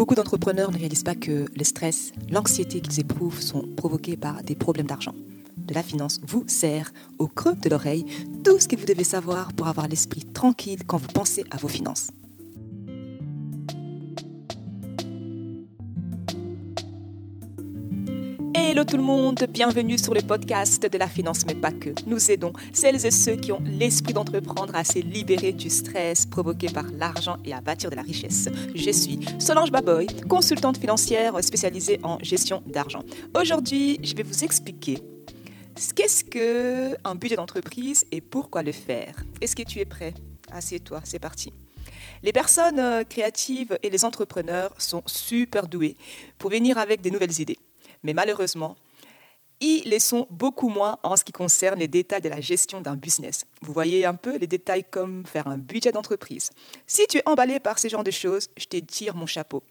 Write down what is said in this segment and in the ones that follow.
Beaucoup d'entrepreneurs ne réalisent pas que le stress, l'anxiété qu'ils éprouvent sont provoqués par des problèmes d'argent. De la finance vous sert au creux de l'oreille tout ce que vous devez savoir pour avoir l'esprit tranquille quand vous pensez à vos finances. Hello tout le monde, bienvenue sur le podcast de la finance, mais pas que. Nous aidons celles et ceux qui ont l'esprit d'entreprendre à se libérer du stress provoqué par l'argent et à bâtir de la richesse. Je suis Solange Baboy, consultante financière spécialisée en gestion d'argent. Aujourd'hui, je vais vous expliquer qu'est-ce qu'un budget d'entreprise et pourquoi le faire. Est-ce que tu es prêt? Assieds-toi, c'est parti. Les personnes euh, créatives et les entrepreneurs sont super doués pour venir avec des nouvelles idées mais malheureusement, ils les sont beaucoup moins en ce qui concerne les détails de la gestion d'un business. Vous voyez un peu les détails comme faire un budget d'entreprise. Si tu es emballé par ces genres de choses, je te tire mon chapeau.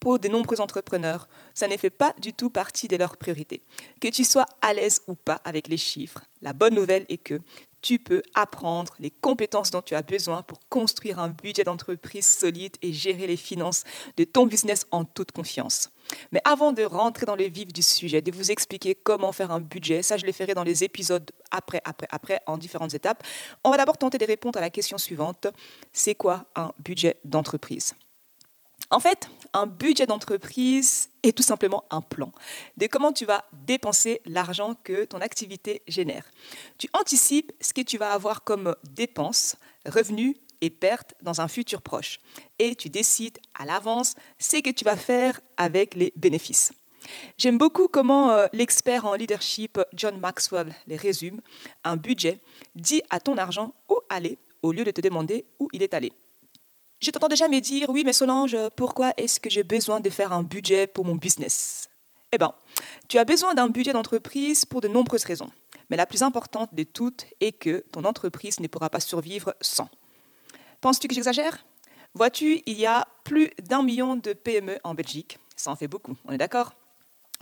Pour de nombreux entrepreneurs, ça ne fait pas du tout partie de leurs priorités. Que tu sois à l'aise ou pas avec les chiffres, la bonne nouvelle est que tu peux apprendre les compétences dont tu as besoin pour construire un budget d'entreprise solide et gérer les finances de ton business en toute confiance. Mais avant de rentrer dans le vif du sujet, de vous expliquer comment faire un budget, ça je le ferai dans les épisodes après, après, après, en différentes étapes, on va d'abord tenter de répondre à la question suivante. C'est quoi un budget d'entreprise? En fait, un budget d'entreprise est tout simplement un plan de comment tu vas dépenser l'argent que ton activité génère. Tu anticipes ce que tu vas avoir comme dépenses, revenus et pertes dans un futur proche. Et tu décides à l'avance ce que tu vas faire avec les bénéfices. J'aime beaucoup comment euh, l'expert en leadership John Maxwell les résume. Un budget dit à ton argent où aller au lieu de te demander où il est allé. Je t'entends déjà me dire, oui, mais Solange, pourquoi est-ce que j'ai besoin de faire un budget pour mon business? Eh bien, tu as besoin d'un budget d'entreprise pour de nombreuses raisons. Mais la plus importante de toutes est que ton entreprise ne pourra pas survivre sans. Penses-tu que j'exagère? Vois-tu, il y a plus d'un million de PME en Belgique. Ça en fait beaucoup, on est d'accord?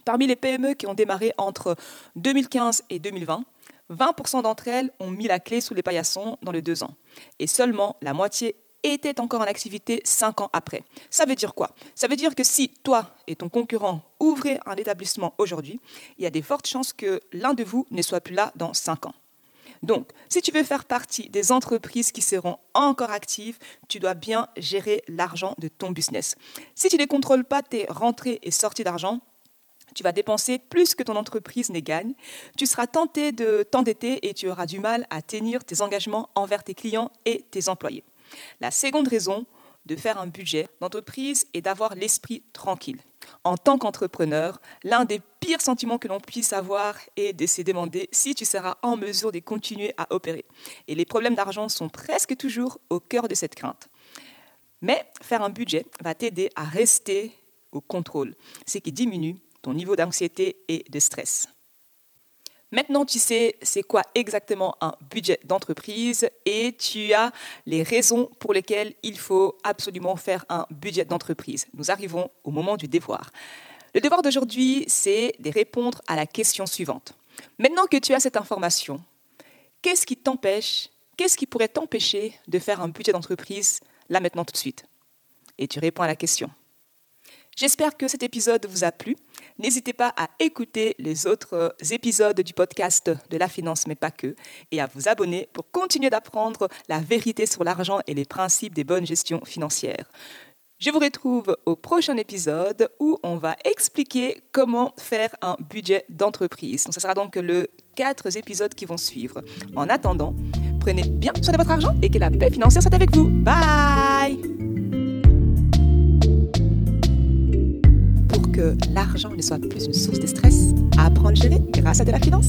Parmi les PME qui ont démarré entre 2015 et 2020, 20% d'entre elles ont mis la clé sous les paillassons dans les deux ans. Et seulement la moitié était encore en activité cinq ans après. Ça veut dire quoi? Ça veut dire que si toi et ton concurrent ouvrez un établissement aujourd'hui, il y a des fortes chances que l'un de vous ne soit plus là dans cinq ans. Donc, si tu veux faire partie des entreprises qui seront encore actives, tu dois bien gérer l'argent de ton business. Si tu ne contrôles pas tes rentrées et sorties d'argent, tu vas dépenser plus que ton entreprise ne gagne. Tu seras tenté de t'endetter et tu auras du mal à tenir tes engagements envers tes clients et tes employés. La seconde raison de faire un budget d'entreprise est d'avoir l'esprit tranquille. En tant qu'entrepreneur, l'un des pires sentiments que l'on puisse avoir est de se demander si tu seras en mesure de continuer à opérer. Et les problèmes d'argent sont presque toujours au cœur de cette crainte. Mais faire un budget va t'aider à rester au contrôle, ce qui diminue ton niveau d'anxiété et de stress. Maintenant, tu sais c'est quoi exactement un budget d'entreprise et tu as les raisons pour lesquelles il faut absolument faire un budget d'entreprise. Nous arrivons au moment du devoir. Le devoir d'aujourd'hui, c'est de répondre à la question suivante. Maintenant que tu as cette information, qu'est-ce qui t'empêche, qu'est-ce qui pourrait t'empêcher de faire un budget d'entreprise là maintenant tout de suite? Et tu réponds à la question. J'espère que cet épisode vous a plu. N'hésitez pas à écouter les autres euh, épisodes du podcast de la finance, mais pas que, et à vous abonner pour continuer d'apprendre la vérité sur l'argent et les principes des bonnes gestions financières. Je vous retrouve au prochain épisode où on va expliquer comment faire un budget d'entreprise. ce sera donc le quatre épisodes qui vont suivre. En attendant, prenez bien soin de votre argent et que la paix financière soit avec vous. Bye que ne soit plus une source de stress, à apprendre à gérer grâce à de la finance.